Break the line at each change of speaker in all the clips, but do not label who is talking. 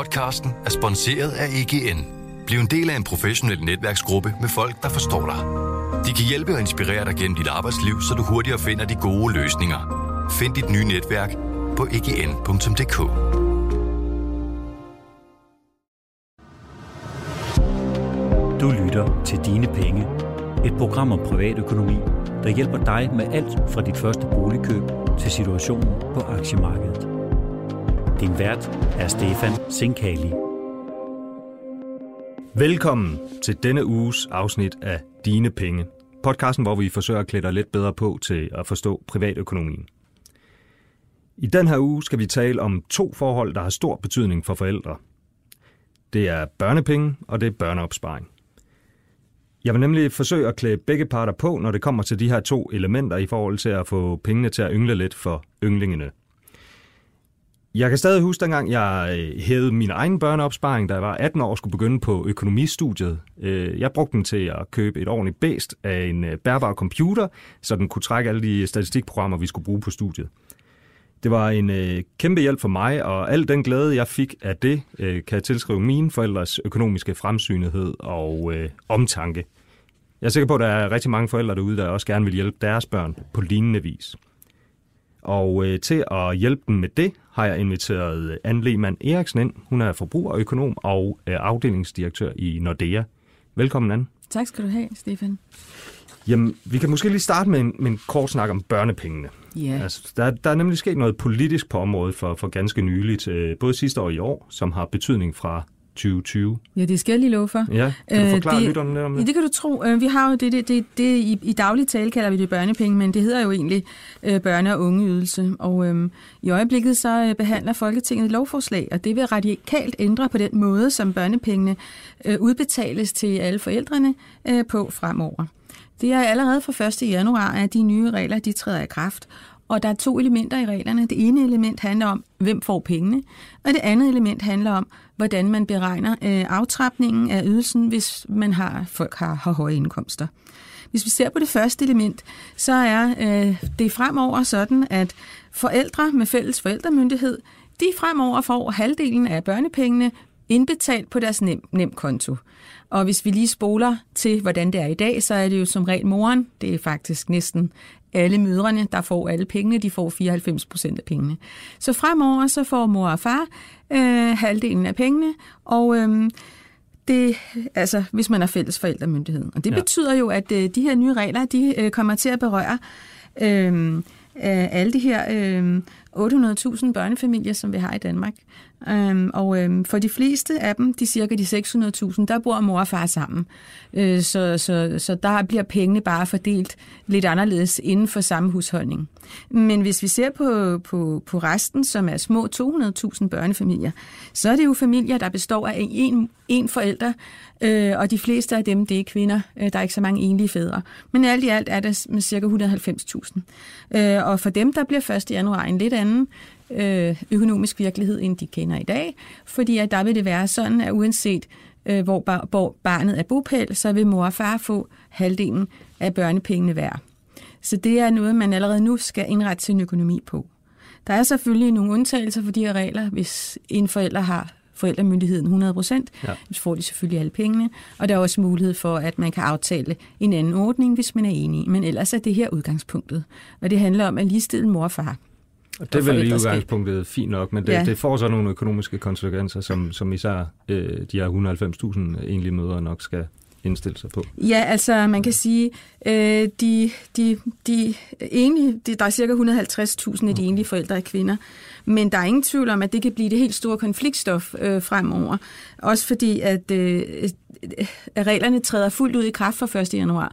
Podcasten er sponsoreret af EGN. Bliv en del af en professionel netværksgruppe med folk, der forstår dig. De kan hjælpe og inspirere dig gennem dit arbejdsliv, så du hurtigere finder de gode løsninger. Find dit nye netværk på egn.dk.
Du lytter til Dine Penge. Et program om privatøkonomi, der hjælper dig med alt fra dit første boligkøb til situationen på aktiemarkedet. Din vært er Stefan Sinkali.
Velkommen til denne uges afsnit af Dine Penge. Podcasten, hvor vi forsøger at klæde dig lidt bedre på til at forstå privatøkonomien. I den her uge skal vi tale om to forhold, der har stor betydning for forældre. Det er børnepenge, og det er børneopsparing. Jeg vil nemlig forsøge at klæde begge parter på, når det kommer til de her to elementer i forhold til at få pengene til at yngle lidt for ynglingene. Jeg kan stadig huske, dengang jeg øh, hævede min egen børneopsparing, da jeg var 18 år og skulle begynde på økonomistudiet. Øh, jeg brugte den til at købe et ordentligt bæst af en øh, bærbar computer, så den kunne trække alle de statistikprogrammer, vi skulle bruge på studiet. Det var en øh, kæmpe hjælp for mig, og al den glæde, jeg fik af det, øh, kan jeg tilskrive mine forældres økonomiske fremsynighed og øh, omtanke. Jeg er sikker på, at der er rigtig mange forældre derude, der også gerne vil hjælpe deres børn på lignende vis. Og øh, til at hjælpe dem med det, har jeg inviteret Anne Lehmann Eriksen ind. Hun er forbrugerøkonom og øh, afdelingsdirektør i Nordea. Velkommen, Anne.
Tak skal du have, Stefan.
Jamen, vi kan måske lige starte med en, med en kort snak om børnepengene.
Ja.
Altså, der, der er nemlig sket noget politisk på området for, for ganske nyligt, øh, både sidste år og i år, som har betydning fra 2020.
Ja, det skal jeg lige love for.
Ja, kan du
Øh,
forklare
det-
lytterne lidt om
Ja,
det?
det kan du tro. Øh, Vi har jo det, det, det, det i, i daglig tale kalder vi det børnepenge, men det hedder jo egentlig øh, børne- og ungeydelse. Og øhm, i øjeblikket så øh, behandler Folketinget et lovforslag, og det vil radikalt ændre på den måde, som børnepengene øh, udbetales til alle forældrene øh, på fremover. Det er allerede fra 1. januar, at de nye regler de træder i kraft. Og der er to elementer i reglerne. Det ene element handler om, hvem får pengene, og det andet element handler om, hvordan man beregner øh, aftrapningen af ydelsen, hvis man har folk har, har høje indkomster. Hvis vi ser på det første element, så er øh, det fremover sådan, at forældre med fælles forældremyndighed, de fremover får halvdelen af børnepengene indbetalt på deres nem, nem konto. Og hvis vi lige spoler til, hvordan det er i dag, så er det jo som regel moren. Det er faktisk næsten alle mødrene, der får alle pengene. De får 94 procent af pengene. Så fremover så får mor og far øh, halvdelen af pengene, og øh, det, altså, hvis man er fælles forældremyndighed. Og det
Ja.
betyder jo, at øh, de her nye regler, de øh, kommer til at berøre øh, alle de her øh, 800.000 børnefamilier, som vi har i Danmark. Øhm, og øhm, for de fleste af dem, de cirka de 600.000, der bor mor og far sammen. Øh, så, så, så der bliver pengene bare fordelt lidt anderledes inden for samme husholdning. Men hvis vi ser på, på, på resten, som er små 200.000 børnefamilier, så er det jo familier, der består af en, en forælder, øh, og de fleste af dem, det er kvinder. Øh, der er ikke så mange enlige fædre. Men alt i alt er det med cirka 190.000. Øh, og for dem, der bliver 1. januar en lidt anden øh, økonomisk virkelighed, end de kender i dag. Fordi at der vil det være sådan, at uanset øh, hvor, bar, hvor barnet er bopæl, så vil mor og far få halvdelen af børnepengene hver. Så det er noget, man allerede nu skal indrette sin økonomi på. Der er selvfølgelig nogle undtagelser for de her regler, hvis en forælder har forældremyndigheden 100 procent,
Ja.
så får de selvfølgelig alle pengene. Og der er også mulighed for, at man kan aftale en anden ordning, hvis man er enig. Men ellers er det her udgangspunktet. Og det handler om at ligestille mor og far.
Og det er vel i udgangspunktet fint nok, men det,
Ja.
det får så nogle økonomiske konsekvenser, som, som især øh, de her 190.000 enlige mødre nok skal indstille sig på.
Ja, altså man kan sige, øh, de, de, de enlige, de, der er cirka 150.000 af de enlige forældre er kvinder, men der er ingen tvivl om, at det kan blive det helt store konfliktstof øh, fremover. Også fordi, at øh, at reglerne træder fuldt ud i kraft fra 1. januar.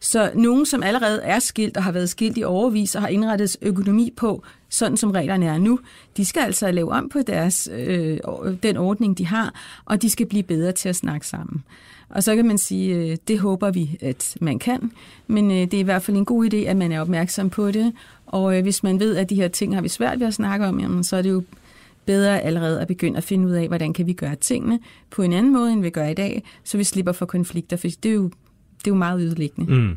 Så nogen, som allerede er skilt og har været skilt i overvis og har indrettet økonomi på, sådan som reglerne er nu, de skal altså lave om på deres, øh, den ordning, de har, og de skal blive bedre til at snakke sammen. Og så kan man sige, øh, det håber vi, at man kan, men øh, det er i hvert fald en god idé, at man er opmærksom på det, og øh, hvis man ved, at de her ting har vi svært ved at snakke om, jamen, så er det jo bedre allerede at begynde at finde ud af, hvordan kan vi gøre tingene på en anden måde, end vi gør i dag, så vi slipper for konflikter, for det er jo, det er jo meget ødelæggende.
Mm.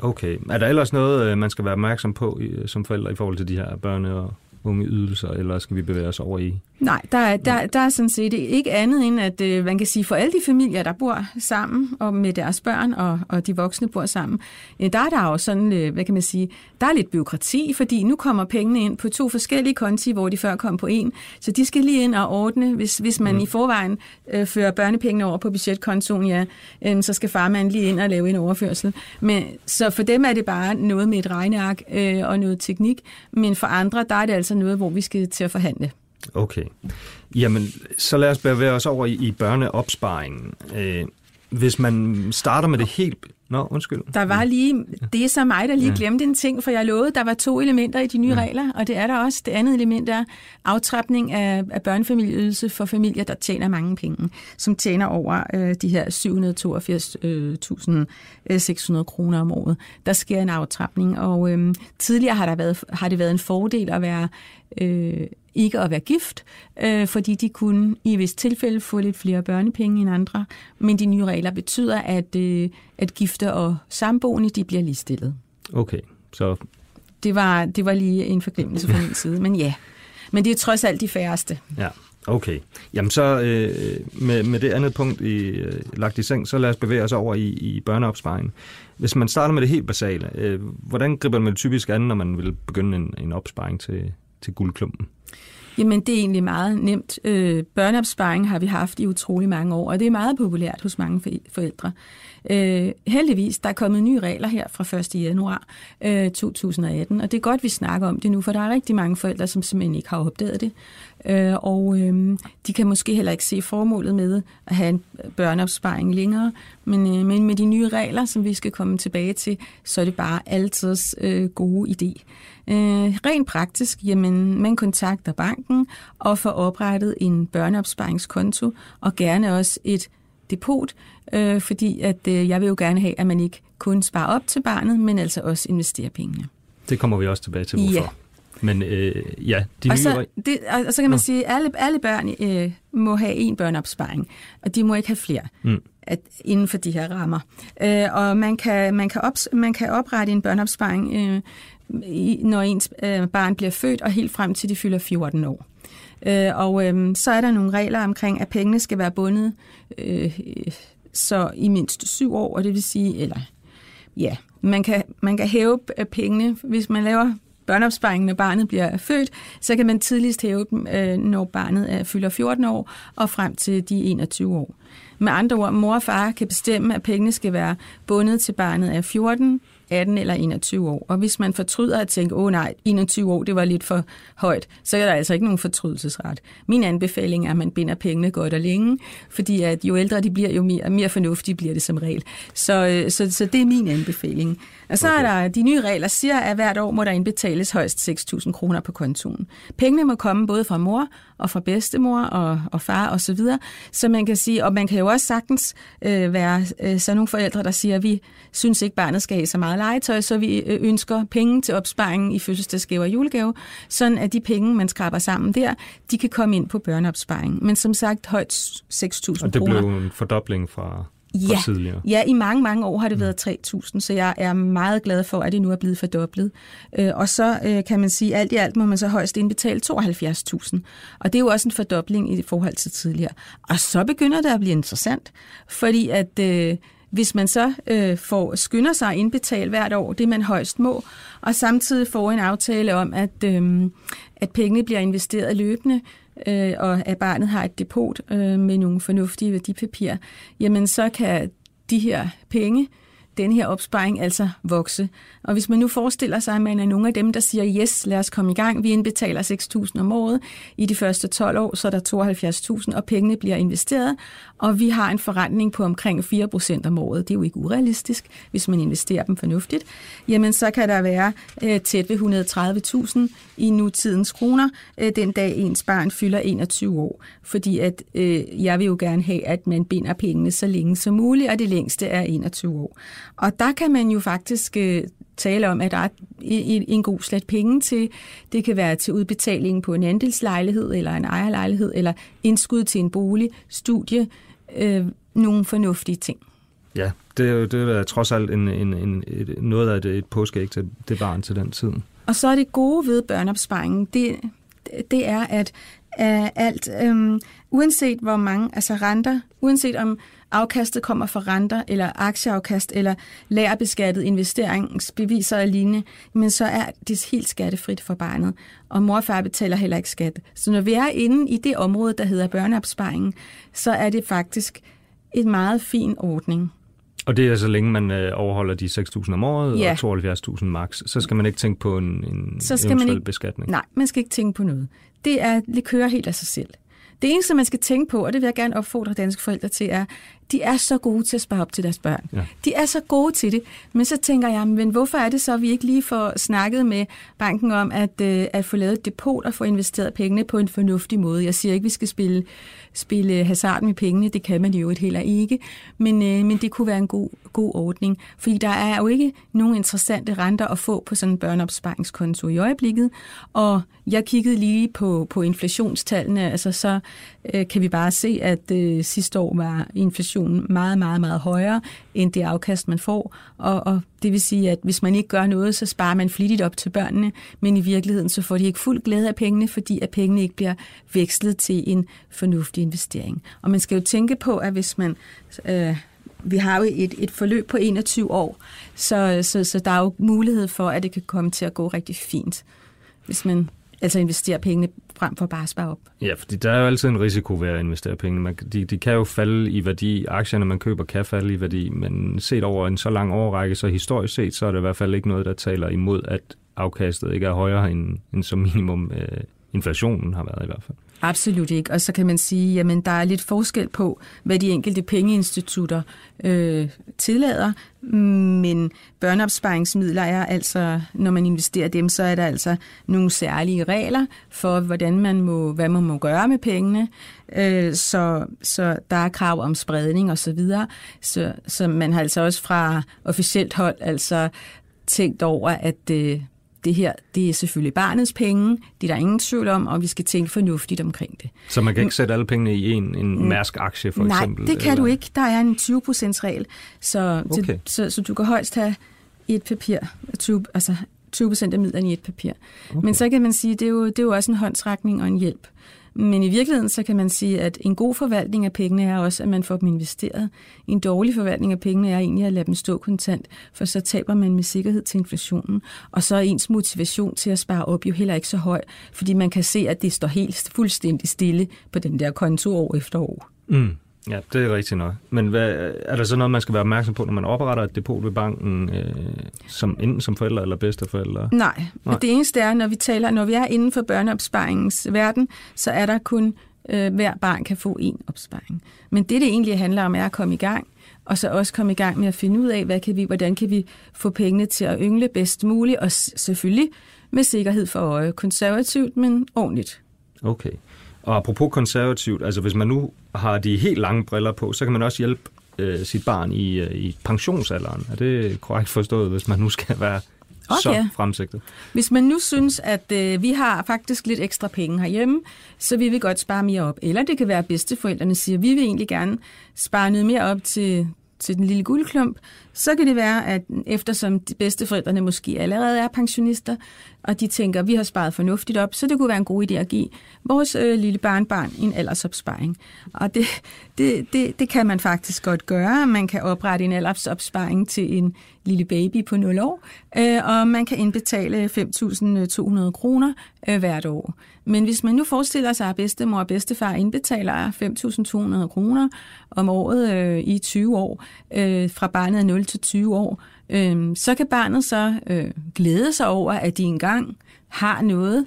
Okay. Er der ellers noget, øh, man skal være opmærksom på øh, som forældre i forhold til de her børne- og unge ydelser, eller skal vi bevæge os over i?
Nej, der er, der, der er sådan set ikke andet end, at øh, man kan sige, for alle de familier, der bor sammen, og med deres børn, og, og de voksne bor sammen, øh, der er der jo sådan, øh, hvad kan man sige, der er lidt byråkrati, fordi nu kommer pengene ind på to forskellige konti, hvor de før kom på en, så de skal lige ind og ordne, hvis, hvis man mm. i forvejen øh, fører børnepengene over på budgetkontoen, ja, øh, så skal farmand lige ind og lave en overførsel. Men, så for dem er det bare noget med et regneark øh, og noget teknik, men for andre, der er det altså noget, hvor vi skal til at forhandle.
Okay. Jamen, så lad os bevæge os over i, i børneopsparingen. Øh, hvis man starter med det helt Nå, undskyld.
Der var lige, det er så mig, der lige ja. glemte en ting, for jeg lovede, der var to elementer i de nye ja. regler, og det er der også. Det andet element er aftrapning af, af børnefamilieydelse for familier, der tjener mange penge, som tjener over øh, de her 782.600 øh, kroner om året. Der sker en aftrapning, og øh, tidligere har, der været, har det været en fordel at være øh, ikke at være gift, øh, fordi de kunne i vist tilfælde få lidt flere børnepenge end andre. Men de nye regler betyder, at, øh, at gifte og samboende de bliver ligestillet.
Okay, så...
Det var, det var lige en forglemmelse fra min side, men ja. Men det er trods alt de færreste.
Ja, okay. Jamen så øh, med, med det andet punkt i, øh, lagt i seng, så lad os bevæge os over i, i børneopsparingen. Hvis man starter med det helt basale, øh, hvordan griber man det typisk an, når man vil begynde en, en opsparing til, til guldklumpen?
Jamen, det er egentlig meget nemt. Øh, børneopsparing har vi haft i utrolig mange år, og det er meget populært hos mange forældre. Øh, heldigvis, der er kommet nye regler her fra 1. januar øh, 2018, og det er godt, vi snakker om det nu, for der er rigtig mange forældre, som simpelthen ikke har opdaget det. Øh, og øh, de kan måske heller ikke se formålet med at have en børneopsparing længere, men, øh, men med de nye regler, som vi skal komme tilbage til, så er det bare altid øh, gode idé. Øh, rent praktisk, jamen, man kontakter banken og får oprettet en børneopsparingskonto, og gerne også et depot, øh, fordi at øh, jeg vil jo gerne have, at man ikke kun sparer op til barnet, men altså også investerer pengene.
Det kommer vi også tilbage til, hvorfor. Ja. Men øh, ja,
de og så, det, og så kan man Nå. sige, at alle, alle børn øh, må have en børneopsparing, og de må ikke have flere mm. at, inden for de her rammer. Øh, og man kan, man, kan op, man kan oprette en børneopsparing, øh, når ens øh, barn bliver født, og helt frem til de fylder 14 år. Øh, og øh, så er der nogle regler omkring, at pengene skal være bundet øh, så i mindst syv år, og det vil sige, eller ja, man kan, man kan hæve pengene, hvis man laver børneopsparingen, når barnet bliver født, så kan man tidligst hæve dem, øh, når barnet er, fylder 14 år og frem til de 21 år. Med andre ord, mor og far kan bestemme, at pengene skal være bundet til barnet er 14, 18 eller 21 år. Og hvis man fortryder at tænke, åh oh, nej, 21 år, det var lidt for højt, så er der altså ikke nogen fortrydelsesret. Min anbefaling er, at man binder pengene godt og længe, fordi at jo ældre de bliver, jo mere, mere fornuftige bliver det som regel. Så, øh, så, så det er min anbefaling. Og så okay. er der de nye regler, siger, at hvert år må der indbetales højst 6.000 kroner på kontoen. Pengene må komme både fra mor og fra bedstemor og, og far og så videre. Så man kan sige, og man kan jo også sagtens øh, være øh, sådan nogle forældre, der siger, at vi synes ikke, barnet skal have så meget legetøj, så vi øh, ønsker penge til opsparingen i fødselsdagsgave og julegave, sådan at de penge, man skraber sammen der, de kan komme ind på børneopsparing. Men som sagt, højt 6.000 kroner.
Og det blev en fordobling fra
ja, tidligere. Ja, i mange, mange år har det været 3.000, så jeg er meget glad for, at det nu er blevet fordoblet. Øh, og så øh, kan man sige, at alt i alt må man så højst indbetale 72.000. Og det er jo også en fordobling i forhold til tidligere. Og så begynder det at blive interessant, fordi at... Øh, hvis man så øh, får skynder sig at indbetale hvert år det, man højst må, og samtidig får en aftale om, at, øh, at pengene bliver investeret løbende, øh, og at barnet har et depot øh, med nogle fornuftige værdipapirer, jamen så kan de her penge den her opsparing altså vokse. Og hvis man nu forestiller sig, at man er nogle af dem, der siger, yes, lad os komme i gang, vi indbetaler 6.000 om året, i de første 12 år, så er der 72.000, og pengene bliver investeret, og vi har en forretning på omkring 4% om året. Det er jo ikke urealistisk, hvis man investerer dem fornuftigt. Jamen, så kan der være øh, tæt ved 130.000 i nutidens kroner, øh, den dag ens barn fylder 21 år. Fordi at øh, jeg vil jo gerne have, at man binder pengene så længe som muligt, og det længste er 21 år. Og der kan man jo faktisk øh, tale om, at der er en god slat penge til. Det kan være til udbetaling på en andelslejlighed eller en ejerlejlighed, eller indskud til en bolig, studie, øh, nogle fornuftige ting.
Ja, det er det er trods alt en, en, en, et, noget af et, et påskæg til det barn til den tid.
Og så er det gode ved børneopsparingen, det, det er, at uh, alt, um, uanset hvor mange, altså renter, uanset om afkastet kommer fra renter, eller aktieafkast, eller lærerbeskattet investeringsbeviser og lignende, men så er det helt skattefrit for barnet. Og mor og far betaler heller ikke skat. Så når vi er inde i det område, der hedder børneopsparingen, så er det faktisk en meget fin ordning.
Og det er så længe man øh, overholder de 6.000 om året ja. og 72.000 max, så skal man ikke tænke på en, en så skal man ikke, beskatning?
Nej, man skal ikke tænke på noget. Det, er, det kører helt af sig selv. Det eneste, man skal tænke på, og det vil jeg gerne opfordre danske forældre til, er, de er så gode til at spare op til deres børn. Ja. De er så gode til det. Men så tænker jeg, men hvorfor er det så, at vi ikke lige får snakket med banken om at, øh, at få lavet et depot og få investeret pengene på en fornuftig måde? Jeg siger ikke, at vi skal spille, spille hasard med pengene. Det kan man jo heller ikke. Men, øh, men det kunne være en god, god ordning. Fordi der er jo ikke nogen interessante renter at få på sådan en børneopsparingskonto i øjeblikket. Og jeg kiggede lige på, på inflationstallene. Altså så øh, kan vi bare se, at øh, sidste år var inflation inflationen meget, meget, meget højere end det afkast, man får. Og, og det vil sige, at hvis man ikke gør noget, så sparer man flittigt op til børnene, men i virkeligheden så får de ikke fuld glæde af pengene, fordi at pengene ikke bliver vekslet til en fornuftig investering. Og man skal jo tænke på, at hvis man... Øh, vi har jo et, et forløb på 21 år, så, så, så der er jo mulighed for, at det kan komme til at gå rigtig fint, hvis man altså investere pengene frem for bare at spare op.
Ja, fordi der er jo altid en risiko ved at investere pengene. Man, de, de kan jo falde i værdi. Aktierne, man køber, kan falde i værdi. Men set over en så lang overrække, så historisk set, så er det i hvert fald ikke noget, der taler imod, at afkastet ikke er højere end, end som minimum øh, inflationen har været i hvert fald.
Absolut ikke. Og så kan man sige, at der er lidt forskel på, hvad de enkelte pengeinstitutter øh, tillader. Men børneopsparingsmidler er altså, når man investerer dem, så er der altså nogle særlige regler for, hvordan man må, hvad man må gøre med pengene. Øh, så, så der er krav om spredning og så videre. Så, så man har altså også fra officielt hold altså tænkt over, at øh, det her, det er selvfølgelig barnets penge, det er der ingen tvivl om, og vi skal tænke fornuftigt omkring det.
Så man kan ikke sætte alle pengene i en, en Mærsk-aktie for
Nej,
eksempel?
Nej, det kan eller? du ikke. Der er en 20%-regel, så, okay. så, så du kan højst have et papir, 20, altså 20 procent af midlerne i et papir. Okay. Men så kan man sige, det er, jo, det er jo også en håndsrækning og en hjælp. Men i virkeligheden så kan man sige, at en god forvaltning af pengene er også, at man får dem investeret. En dårlig forvaltning af pengene er egentlig at lade dem stå kontant, for så taber man med sikkerhed til inflationen. Og så er ens motivation til at spare op jo heller ikke så høj, fordi man kan se, at det står helt fuldstændig stille på den der konto år efter år.
Mm. Ja, det er rigtigt nok. Men hvad, er der så noget, man skal være opmærksom på, når man opretter et depot ved banken, øh, som enten som forældre eller bedsteforældre?
Nej, Nej. det eneste er, når vi taler, når vi er inden for børneopsparingens verden, så er der kun, øh, hver barn kan få én opsparing. Men det, det egentlig handler om, er at komme i gang, og så også komme i gang med at finde ud af, hvad kan vi, hvordan kan vi få pengene til at yngle bedst muligt, og selvfølgelig med sikkerhed for øje. Konservativt, men ordentligt.
Okay. Og apropos konservativt, altså hvis man nu har de helt lange briller på, så kan man også hjælpe øh, sit barn i, øh, i pensionsalderen. Er det korrekt forstået, hvis man nu skal være okay. så fremsigtet?
Hvis man nu synes, at øh, vi har faktisk lidt ekstra penge herhjemme, så vil vi godt spare mere op. Eller det kan være, at bedsteforældrene siger, at vi vil egentlig gerne spare noget mere op til, til den lille guldklump, så kan det være, at eftersom de bedsteforældrene måske allerede er pensionister, og de tænker, at vi har sparet fornuftigt op, så det kunne være en god idé at give vores øh, lille barnbarn en aldersopsparing. Og det, det, det, det kan man faktisk godt gøre. Man kan oprette en aldersopsparing til en lille baby på 0 år, øh, og man kan indbetale 5.200 kroner øh, hvert år. Men hvis man nu forestiller sig, at bedstemor og bedstefar indbetaler 5.200 kroner om året øh, i 20 år, øh, fra barnet er 0 til 20 år, øh, så kan barnet så øh, glæde sig over, at de engang har noget,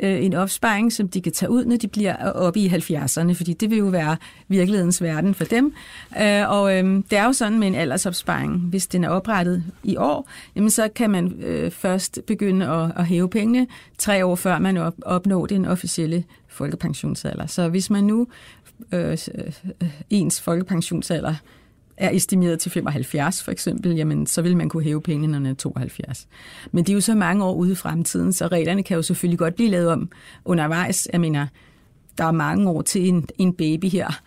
øh, en opsparing, som de kan tage ud, når de bliver oppe i 70'erne, fordi det vil jo være virkelighedens verden for dem. Øh, og øh, det er jo sådan med en aldersopsparing, hvis den er oprettet i år, jamen så kan man øh, først begynde at, at hæve pengene tre år før man op, opnår den officielle folkepensionsalder. Så hvis man nu øh, øh, øh, ens folkepensionsalder er estimeret til 75 for eksempel, jamen så vil man kunne hæve pengene, når man er 72. Men det er jo så mange år ude i fremtiden, så reglerne kan jo selvfølgelig godt blive lavet om undervejs. Jeg mener, der er mange år til en, en baby her,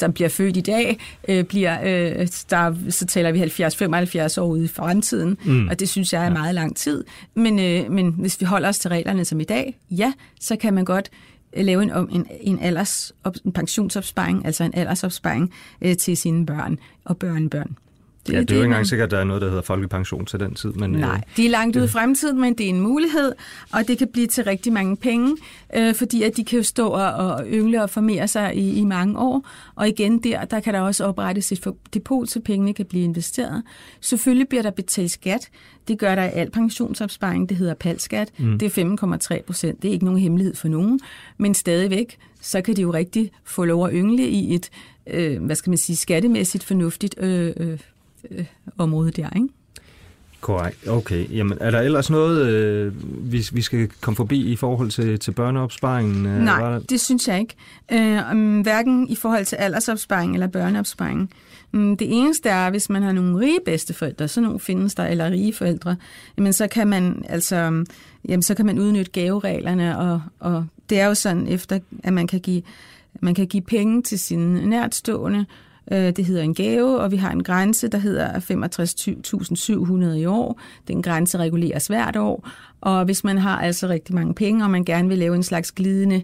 der bliver født i dag, øh, bliver, øh, der, så taler vi 70-75 år ude i fremtiden, mm. og det synes jeg er meget lang tid. Men, øh, men hvis vi holder os til reglerne som i dag, ja, så kan man godt Øh, lave en, en, en, alders, en pensionsopsparing, altså en aldersopsparing øh, til sine børn og børnebørn.
Det, ja, det er jo ikke engang sikkert, at der er noget, der hedder folkepension til den tid. Men,
Nej, det er langt ud i fremtiden, men det er en mulighed, og det kan blive til rigtig mange penge, øh, fordi at de kan jo stå og, og yngle og formere sig i, i mange år. Og igen der, der kan der også oprettes et depot, så pengene kan blive investeret. Selvfølgelig bliver der betalt skat. Det gør der i al pensionsopsparing. Det hedder palskat. Mm. Det er 5,3 procent. Det er ikke nogen hemmelighed for nogen, men stadigvæk, så kan de jo rigtig få lov at yngle i et, øh, hvad skal man sige, skattemæssigt fornuftigt øh, øh, øh, område der, ikke?
Korrekt. Okay. Jamen, er der ellers noget, øh, vi, vi skal komme forbi i forhold til, til børneopsparingen? Øh,
Nej, der... det synes jeg ikke. Øh, hverken i forhold til aldersopsparing eller børneopsparing. Um, det eneste er, hvis man har nogle rige bedsteforældre, så nogle findes der, eller rige forældre, jamen så kan man altså, jamen så kan man udnytte gavereglerne, og, og det er jo sådan efter, at man kan give, man kan give penge til sine nærtstående, Øh, det hedder en gave, og vi har en grænse, der hedder 65.700 i år. Den grænse reguleres hvert år, og hvis man har altså rigtig mange penge, og man gerne vil lave en slags glidende,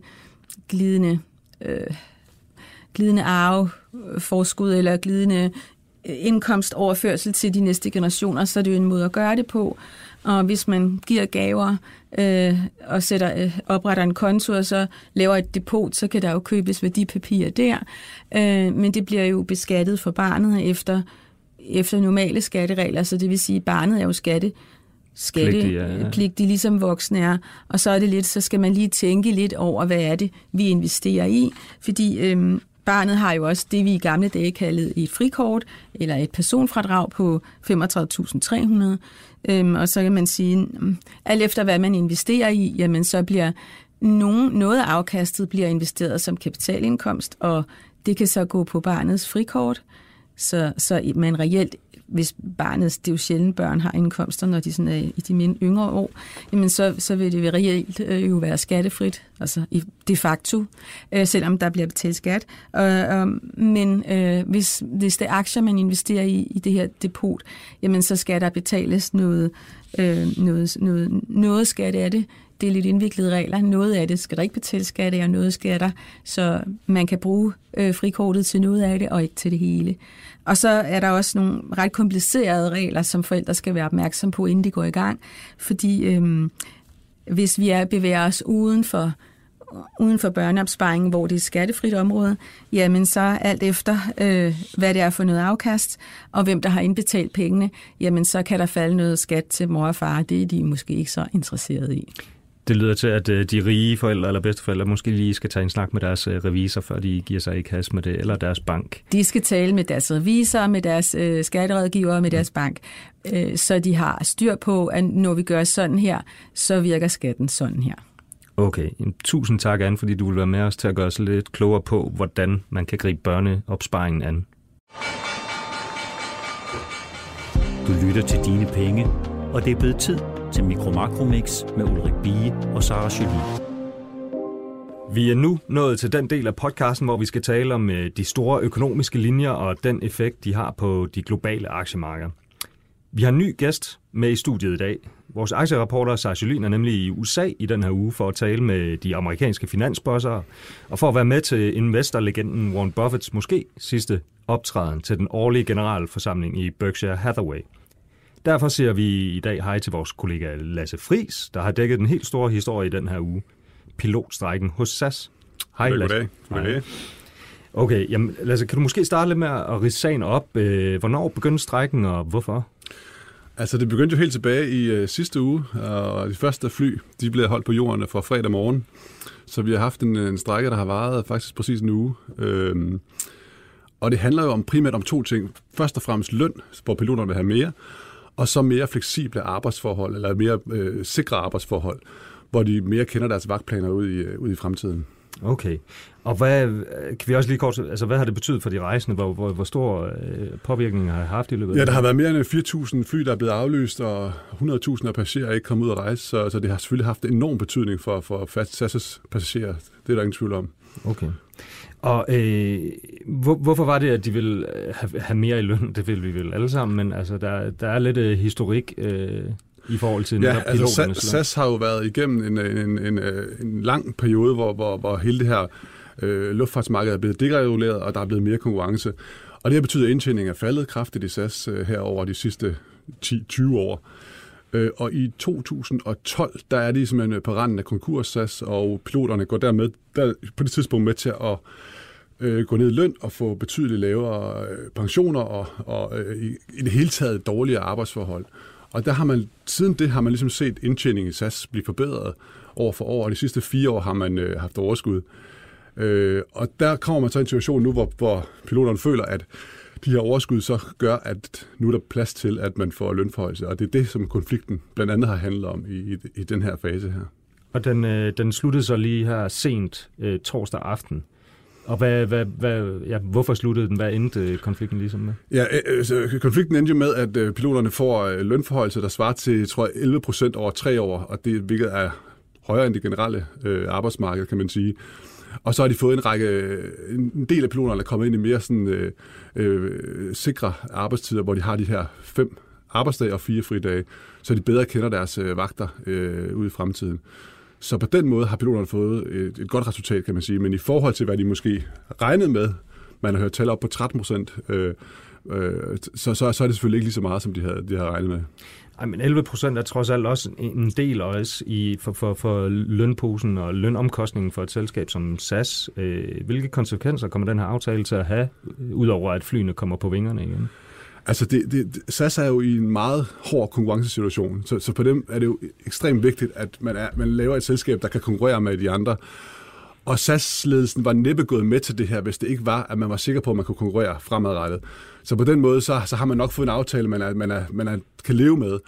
glidende, øh, glidende arveforskud eller glidende indkomstoverførsel til de næste generationer, så er det jo en måde at gøre det på. Og hvis man giver gaver øh, og sætter, øh, opretter en konto og så laver et depot, så kan der jo købes værdipapirer der. Øh, men det bliver jo beskattet for barnet efter, efter normale skatteregler, så det vil sige, at barnet er jo skatte skattepligtig, ja, ja. ligesom voksne er. Og så er det lidt, så skal man lige tænke lidt over, hvad er det, vi investerer i. Fordi øhm, barnet har jo også det, vi i gamle dage kaldede et frikort, eller et personfradrag på 35.300. Øhm, og så kan man sige, mm, alt efter hvad man investerer i, jamen så bliver nogen, noget af afkastet bliver investeret som kapitalindkomst, og det kan så gå på barnets frikort, så, så man reelt hvis barnet, det er jo sjældent, børn har indkomster, når de sådan er i de mindre yngre år, jamen så, så vil det reelt øh, jo være skattefrit, altså i de facto, øh, selvom der bliver betalt skat. Øh, øh, men øh, hvis, hvis det er aktier, man investerer i, i det her depot, jamen så skal der betales noget, øh, noget, noget, noget skat af det, det er lidt indviklede regler. Noget af det skal der ikke betales skat af, og noget skal der, så man kan bruge øh, frikortet til noget af det, og ikke til det hele. Og så er der også nogle ret komplicerede regler, som forældre skal være opmærksom på, inden de går i gang. Fordi øhm, hvis vi er bevæger os uden for uden for børneopsparingen, hvor det er et skattefrit område, jamen så alt efter, øh, hvad det er for noget afkast, og hvem der har indbetalt pengene, jamen så kan der falde noget skat til mor og far. Det er de måske ikke så interesserede i.
Det lyder til, at øh, de rige forældre eller bedsteforældre måske lige skal tage en snak med deres øh, revisor, før de giver sig i kast med det, eller deres bank.
De skal tale med deres revisor, med deres øh, skatterådgiver, med deres bank, øh, så de har styr på, at når vi gør sådan her, så virker skatten sådan her.
Okay, tusind tak, Anne, fordi du vil være med os til at gøre os lidt klogere på, hvordan man kan gribe børneopsparingen an.
Du lytter til Dine Penge, og det er blevet tid til Mikro Mix med Ulrik Bie og Sara Jolie.
Vi er nu nået til den del af podcasten, hvor vi skal tale om øh, de store økonomiske linjer og den effekt, de har på de globale aktiemarkeder. Vi har en ny gæst med i studiet i dag. Vores aktiereporter Sara Jolien er nemlig i USA i den her uge for at tale med de amerikanske finansbosser og for at være med til investorlegenden Warren Buffetts måske sidste optræden til den årlige generalforsamling i Berkshire Hathaway – Derfor siger vi i dag hej til vores kollega Lasse Fris, der har dækket den helt store historie i den her uge. Pilotstrækken hos SAS.
Hej Lasse. Goddag. Goddag.
Okay, jamen Lasse, kan du måske starte lidt med at ridse sagen op? Øh, hvornår begyndte strækken, og hvorfor?
Altså, det begyndte jo helt tilbage i uh, sidste uge, og de første fly, de blev holdt på jorden fra fredag morgen. Så vi har haft en, en strække, der har varet faktisk præcis en uge. Øhm, og det handler jo om primært om to ting. Først og fremmest løn, hvor piloterne vil have mere, og så mere fleksible arbejdsforhold, eller mere øh, sikre arbejdsforhold, hvor de mere kender deres vagtplaner ud i, øh, ud i fremtiden.
Okay. Og hvad, kan vi også lige kort, altså hvad har det betydet for de rejsende? Hvor, hvor, hvor stor øh, påvirkning har det haft i løbet
Ja, der har været mere end 4.000 fly, der er blevet aflyst, og 100.000 af passagerer er ikke kommet ud at rejse, så, så det har selvfølgelig haft enorm betydning for, for fast passagerer. Det er der ingen tvivl om.
Okay. Og øh, hvor, hvorfor var det, at de ville have, have mere i løn? Det vil vi vel alle sammen, men altså, der, der er lidt øh, historik øh, i forhold til
ja, altså SAS, SAS har jo været igennem en, en, en, en, en lang periode, hvor, hvor, hvor hele det her øh, luftfartsmarked er blevet dereguleret, og der er blevet mere konkurrence. Og det har betydet, at indtjeningen er faldet kraftigt i SAS øh, her over de sidste 10-20 år. Øh, og i 2012, der er de simpelthen ligesom øh, på randen af konkurs, SAS, og piloterne går dermed der, på det tidspunkt med til at øh, gå ned i løn og få betydeligt lavere øh, pensioner og, og øh, i, i det hele taget dårligere arbejdsforhold. Og der har man, siden det har man ligesom set indtjeningen i SAS blive forbedret år for år, og de sidste fire år har man øh, haft overskud. Øh, og der kommer man så i en situation nu, hvor, hvor piloterne føler, at de her overskud så gør, at nu er der plads til, at man får lønforhøjelse. Og det er det, som konflikten blandt andet har handlet om i, i, i den her fase her.
Og den, øh, den sluttede så lige her sent øh, torsdag aften. Og hvad, hvad, hvad, ja, hvorfor sluttede den? Hvad endte øh, konflikten ligesom med?
Ja, altså, konflikten endte jo med, at øh, piloterne får lønforhøjelse, der svarer til, tror jeg, 11 procent over tre år, og det hvilket er højere end det generelle øh, arbejdsmarked, kan man sige. Og så har de fået en række, en del af piloterne er kommet ind i mere sådan, øh, øh, sikre arbejdstider, hvor de har de her fem arbejdsdage og fire fridage, så de bedre kender deres øh, vagter øh, ud i fremtiden. Så på den måde har piloterne fået et, et godt resultat, kan man sige. Men i forhold til, hvad de måske regnede med, man har hørt tal op på 13 procent, øh, øh, så, så, så er det selvfølgelig ikke lige så meget, som de havde, de havde regnet med.
Ej, men 11 procent er trods alt også en del også i, for, for, for lønposen og lønomkostningen for et selskab som SAS. Øh, hvilke konsekvenser kommer den her aftale til at have, øh, udover at flyene kommer på vingerne igen?
Altså, det, det, SAS er jo i en meget hård konkurrencesituation, så, så på dem er det jo ekstremt vigtigt, at man, er, man laver et selskab, der kan konkurrere med de andre. Og SAS-ledelsen var næppe gået med til det her, hvis det ikke var, at man var sikker på, at man kunne konkurrere fremadrettet. Så på den måde, så, så har man nok fået en aftale, man, er, man, er, man er, kan leve med.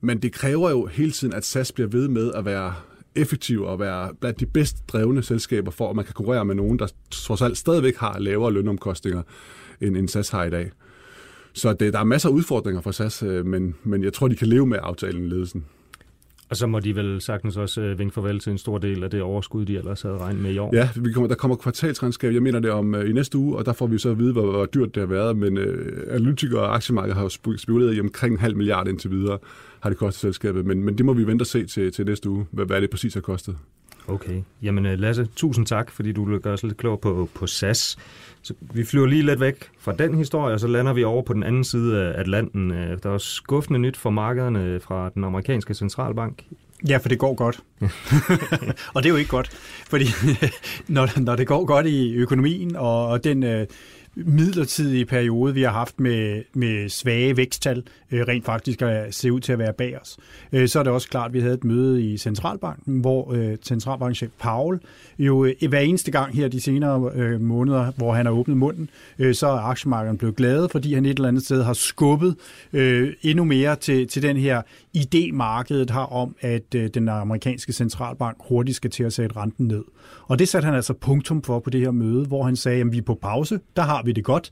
Men det kræver jo hele tiden, at SAS bliver ved med at være effektiv og være blandt de bedst drevne selskaber, for at man kan konkurrere med nogen, der trods alt stadigvæk har lavere lønomkostninger, end, end SAS har i dag. Så det, der er masser af udfordringer for SAS, øh, men, men jeg tror, de kan leve med aftalen ledelsen.
Og så må de vel sagtens også øh, vinke farvel til en stor del af det overskud, de ellers havde regnet med i år.
Ja, vi kommer, der kommer kvartalsregnskab, jeg mener det om øh, i næste uge, og der får vi så at vide, hvor, hvor dyrt det har været. Men øh, analytikere og aktiemarkedet har jo spekuleret i omkring en halv milliard indtil videre, har det kostet selskabet. Men, men det må vi vente og se til, til næste uge, hvad, hvad det præcis har kostet.
Okay. Jamen øh, Lasse, tusind tak, fordi du gør os lidt klog på, på SAS. Så vi flyver lige lidt væk fra den historie, og så lander vi over på den anden side af Atlanten. Øh, der er skuffende nyt for markederne fra den amerikanske centralbank.
Ja, for det går godt. og det er jo ikke godt, fordi når, når det går godt i økonomien, og, og den... Øh, midlertidige periode, vi har haft med, med svage væksttal, øh, rent faktisk at se ud til at være bag os. Øh, så er det også klart, at vi havde et møde i Centralbanken, hvor øh, centralbankchef Paul jo øh, hver eneste gang her de senere øh, måneder, hvor han har åbnet munden, øh, så er aktiemarkedet blevet glade, fordi han et eller andet sted har skubbet øh, endnu mere til, til den her idé, markedet har om, at øh, den amerikanske centralbank hurtigt skal til at sætte renten ned. Og det satte han altså punktum for på det her møde, hvor han sagde, at vi er på pause, der har vi det godt.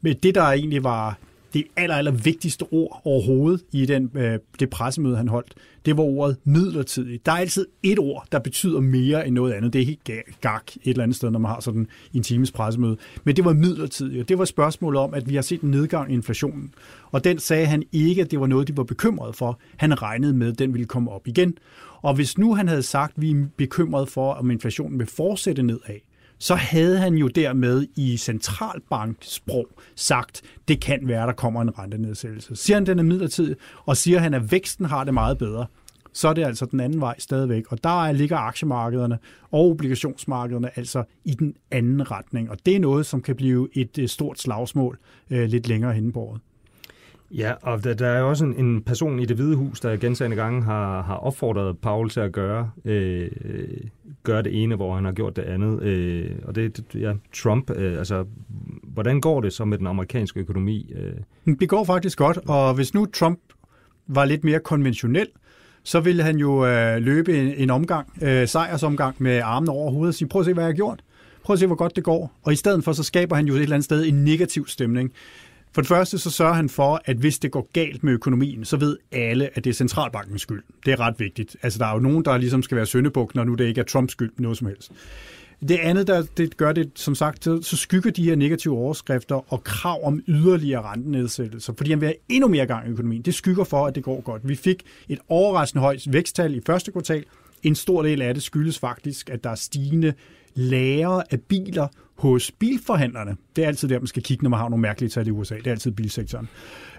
Men det, der egentlig var det aller, aller vigtigste ord overhovedet i den, øh, det pressemøde, han holdt, det var ordet midlertidigt. Der er altid et ord, der betyder mere end noget andet. Det er helt gak et eller andet sted, når man har sådan en times pressemøde. Men det var midlertidigt. Det var spørgsmålet om, at vi har set en nedgang i inflationen. Og den sagde han ikke, at det var noget, de var bekymrede for. Han regnede med, at den ville komme op igen. Og hvis nu han havde sagt, at vi er bekymrede for, om inflationen vil fortsætte nedad, så havde han jo dermed i centralbanksprog sagt, det kan være, der kommer en rentenedsættelse. Siger han, den er midlertidig, og siger han, at væksten har det meget bedre, så er det altså den anden vej stadigvæk. Og der ligger aktiemarkederne og obligationsmarkederne altså i den anden retning. Og det er noget, som kan blive et øh, stort slagsmål øh, lidt længere henne på året.
Ja, og der, der er jo også en, en person i det hvide hus, der gentagende gange har, har opfordret Paul til at gøre, øh, gøre det ene, hvor han har gjort det andet. Øh, og det er ja, Trump. Øh, altså, hvordan går det så med den amerikanske økonomi?
Øh? Det går faktisk godt, og hvis nu Trump var lidt mere konventionel, så ville han jo øh, løbe en, en omgang, øh, sejrsomgang med armene over hovedet og sige, prøv at se, hvad jeg har gjort. Prøv at se, hvor godt det går. Og i stedet for, så skaber han jo et eller andet sted en negativ stemning. For det første så sørger han for, at hvis det går galt med økonomien, så ved alle, at det er centralbankens skyld. Det er ret vigtigt. Altså der er jo nogen, der ligesom skal være søndebuk, når nu det ikke er Trumps skyld noget som helst. Det andet, der det gør det, som sagt, så, skygger de her negative overskrifter og krav om yderligere rentenedsættelser, fordi han vil have endnu mere gang i økonomien. Det skygger for, at det går godt. Vi fik et overraskende højt væksttal i første kvartal. En stor del af det skyldes faktisk, at der er stigende lager af biler hos bilforhandlerne. Det er altid der, man skal kigge, når man har nogle mærkelige tal i USA. Det er altid bilsektoren.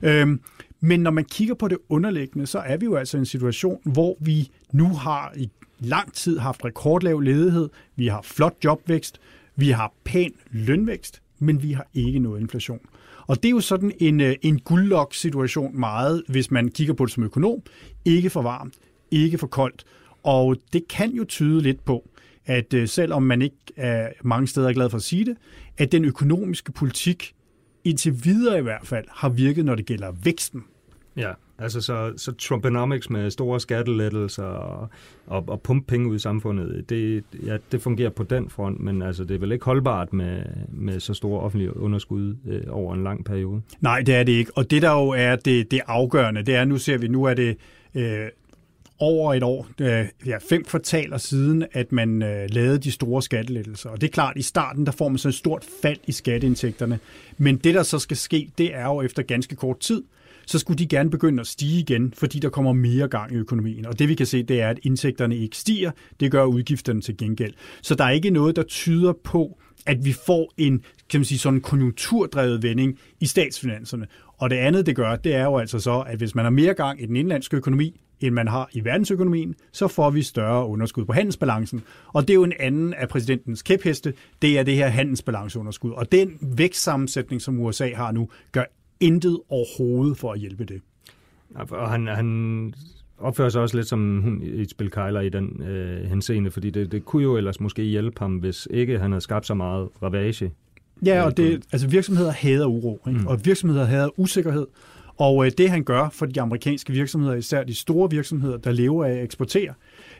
Øhm, men når man kigger på det underliggende, så er vi jo altså i en situation, hvor vi nu har i lang tid haft rekordlav ledighed, vi har flot jobvækst, vi har pæn lønvækst, men vi har ikke noget inflation. Og det er jo sådan en, øh, en guldlok-situation meget, hvis man kigger på det som økonom. Ikke for varmt, ikke for koldt. Og det kan jo tyde lidt på, at øh, selvom man ikke er mange steder er glad for at sige det, at den økonomiske politik indtil videre i hvert fald har virket, når det gælder væksten.
Ja, altså så, så Trumponomics med store skattelettelser og, og, og pumpe penge ud i samfundet, det, ja, det fungerer på den front, men altså, det er vel ikke holdbart med, med så store offentlige underskud øh, over en lang periode?
Nej, det er det ikke. Og det der jo er det, det afgørende, det er, nu ser vi, nu er det øh, over et år, øh, ja, fem kvartaler siden, at man øh, lavede de store skattelettelser. Og det er klart, at i starten der får man så et stort fald i skatteindtægterne. Men det, der så skal ske, det er jo efter ganske kort tid, så skulle de gerne begynde at stige igen, fordi der kommer mere gang i økonomien. Og det vi kan se, det er, at indtægterne ikke stiger, det gør udgifterne til gengæld. Så der er ikke noget, der tyder på, at vi får en kan man sige, sådan konjunkturdrevet vending i statsfinanserne. Og det andet, det gør, det er jo altså så, at hvis man har mere gang i den indlandske økonomi, end man har i verdensøkonomien, så får vi større underskud på handelsbalancen. Og det er jo en anden af præsidentens kæpheste, det er det her handelsbalanceunderskud. Og den vækstsammensætning, som USA har nu, gør intet overhovedet for at hjælpe det.
Og han, han opfører sig også lidt som hun i et spil Kejler i den øh, henseende, fordi det, det kunne jo ellers måske hjælpe ham, hvis ikke han havde skabt så meget ravage.
Ja, og det, altså virksomheder hader uro, ikke? Mm. og virksomheder hader usikkerhed, og øh, det han gør for de amerikanske virksomheder, især de store virksomheder, der lever af at eksportere,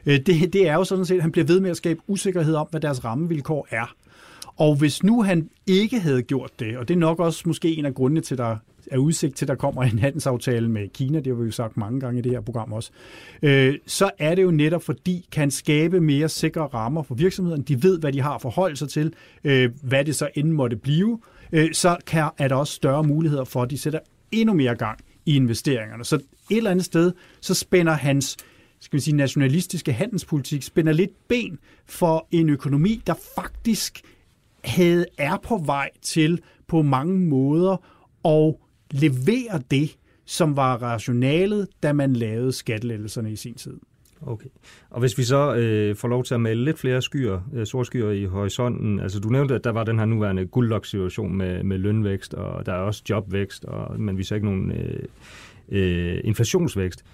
øh, det, det er jo sådan set, at han bliver ved med at skabe usikkerhed om, hvad deres rammevilkår er. Og hvis nu han ikke havde gjort det, og det er nok også måske en af grundene til, der er udsigt til, at der kommer en handelsaftale med Kina, det har vi jo sagt mange gange i det her program også, øh, så er det jo netop fordi, kan skabe mere sikre rammer for virksomheden. De ved, hvad de har at forholde sig til, øh, hvad det så end måtte blive. Øh, så kan, er der også større muligheder for, at de sætter endnu mere gang i investeringerne. Så et eller andet sted, så spænder hans skal vi sige, nationalistiske handelspolitik spænder lidt ben for en økonomi, der faktisk havde, er på vej til på mange måder at levere det, som var rationalet, da man lavede skattelettelserne i sin tid.
Okay. Og hvis vi så øh, får lov til at male lidt flere skyer, øh, skyer i horisonten, altså du nævnte, at der var den her nuværende guldlok-situation med, med lønvækst, og der er også jobvækst, og, men vi ser ikke nogen øh, øh, inflationsvækst.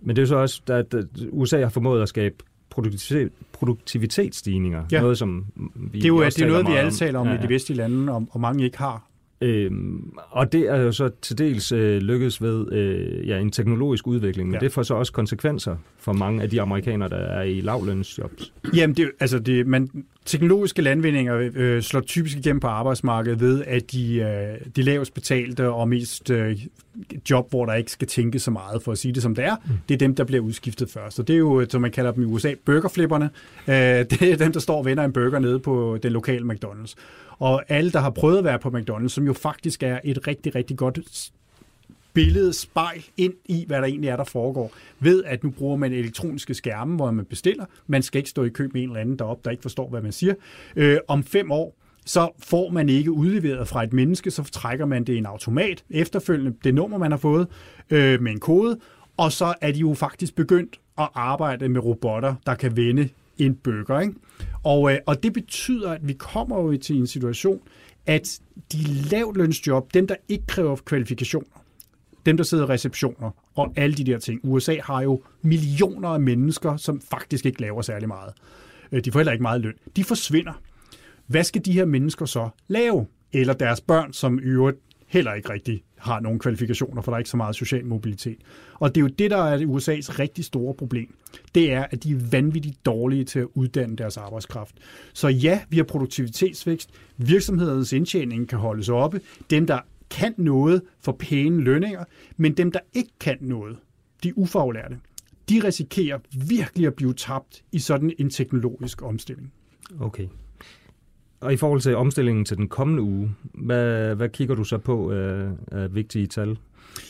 Men det er jo så også, at USA har formået at skabe produktivitet, produktivitetsstigninger.
Ja.
Noget, som vi
det er jo det er noget, vi alle
om.
taler om ja, ja. i de vestlige lande, og, og mange ikke har.
Øhm, og det er jo så til dels øh, lykkedes ved øh, ja, en teknologisk udvikling, men ja. det får så også konsekvenser for mange af de amerikanere, der er i lavlønsjobs.
Jamen, det, altså det, man, teknologiske landvindinger øh, slår typisk igennem på arbejdsmarkedet ved, at de, øh, de lavest betalte og mest øh, job, hvor der ikke skal tænke så meget, for at sige det som det er, mm. det er dem, der bliver udskiftet først. Og det er jo, som man kalder dem i USA, burgerflipperne. Øh, det er dem, der står og vender en burger nede på den lokale McDonald's. Og alle, der har prøvet at være på McDonald's, som jo faktisk er et rigtig, rigtig godt billede, spejl ind i, hvad der egentlig er, der foregår. Ved, at nu bruger man elektroniske skærme, hvor man bestiller. Man skal ikke stå i kø med en eller anden deroppe, der ikke forstår, hvad man siger. Øh, om fem år, så får man ikke udleveret fra et menneske, så trækker man det i en automat efterfølgende, det nummer, man har fået, øh, med en kode, og så er de jo faktisk begyndt at arbejde med robotter, der kan vende en burger. Ikke? Og, øh, og det betyder, at vi kommer jo til en situation, at de lavlønsjob, dem der ikke kræver kvalifikationer, dem der sidder i receptioner og alle de der ting. USA har jo millioner af mennesker, som faktisk ikke laver særlig meget. Øh, de får heller ikke meget løn. De forsvinder. Hvad skal de her mennesker så lave? Eller deres børn, som i øvrigt heller ikke rigtig har nogen kvalifikationer, for der er ikke så meget social mobilitet. Og det er jo det, der er USA's rigtig store problem. Det er, at de er vanvittigt dårlige til at uddanne deres arbejdskraft. Så ja, vi har produktivitetsvækst. Virksomhedernes indtjening kan holdes oppe. Dem, der kan noget for pæne lønninger, men dem, der ikke kan noget, de ufaglærte, de risikerer virkelig at blive tabt i sådan en teknologisk omstilling.
Okay. Og i forhold til omstillingen til den kommende uge, hvad, hvad kigger du så på af, af vigtige tal?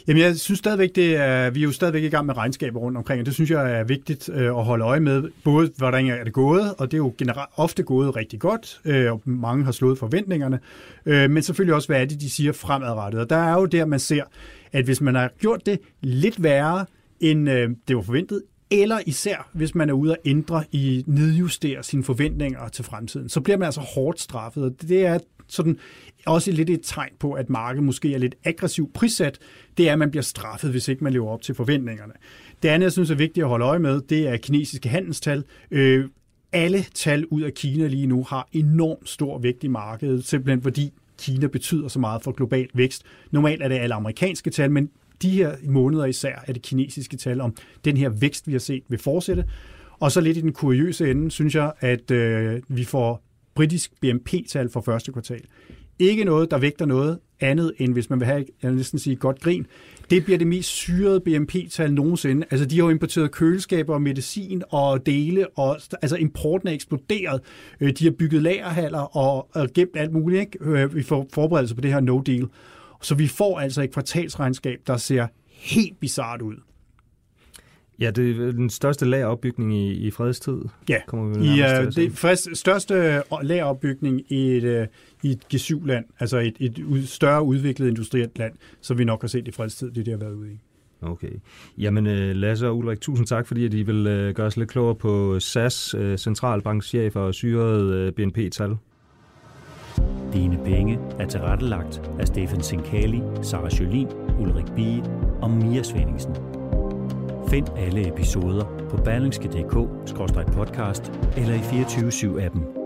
Jamen, jeg synes stadigvæk, det er, vi er jo stadigvæk i gang med regnskaber rundt omkring, og det synes jeg er vigtigt øh, at holde øje med. Både, hvordan er det gået, og det er jo generelt ofte gået rigtig godt, øh, og mange har slået forventningerne, øh, men selvfølgelig også, hvad er det, de siger fremadrettet. Og der er jo der, man ser, at hvis man har gjort det lidt værre, end øh, det var forventet, eller især hvis man er ude at ændre i nedjustere sine forventninger til fremtiden, så bliver man altså hårdt straffet. Og det er sådan også lidt et tegn på, at markedet måske er lidt aggressivt prissat, det er, at man bliver straffet, hvis ikke man lever op til forventningerne. Det andet, jeg synes er vigtigt at holde øje med, det er kinesiske handelstal. Øh, alle tal ud af Kina lige nu har enormt stor vægt i markedet, simpelthen fordi Kina betyder så meget for global vækst. Normalt er det alle amerikanske tal, men de her måneder især er det kinesiske tal om den her vækst, vi har set, vil fortsætte. Og så lidt i den kuriøse ende, synes jeg, at øh, vi får britisk BNP-tal for første kvartal. Ikke noget, der vægter noget andet, end hvis man vil have, jeg vil næsten sige, godt grin. Det bliver det mest syrede BNP-tal nogensinde. Altså, de har jo importeret køleskaber og medicin og dele, og altså importen er eksploderet. Øh, de har bygget lagerhaller og, og gemt alt muligt. Ikke? Øh, vi får forberedelse på det her no-deal. Så vi får altså et kvartalsregnskab, der ser helt bizart ud.
Ja, det er den største lageropbygning i, i fredstid.
Ja, kommer vi i, uh, det freds, største lageropbygning i et, uh, i et G7-land, altså et, et større udviklet industrielt land, som vi nok har set i fredstid, det, det har været ude i.
Okay. Jamen øh, Lasse og Ulrik, tusind tak, fordi at I vil gøre os lidt klogere på SAS, centralbankchef og syret BNP-tal.
Dine penge er tilrettelagt af Stefan Sinkali, Sara Jolin, Ulrik Bie og Mia Svendingsen. Find alle episoder på berlingske.dk-podcast eller i 24-7-appen.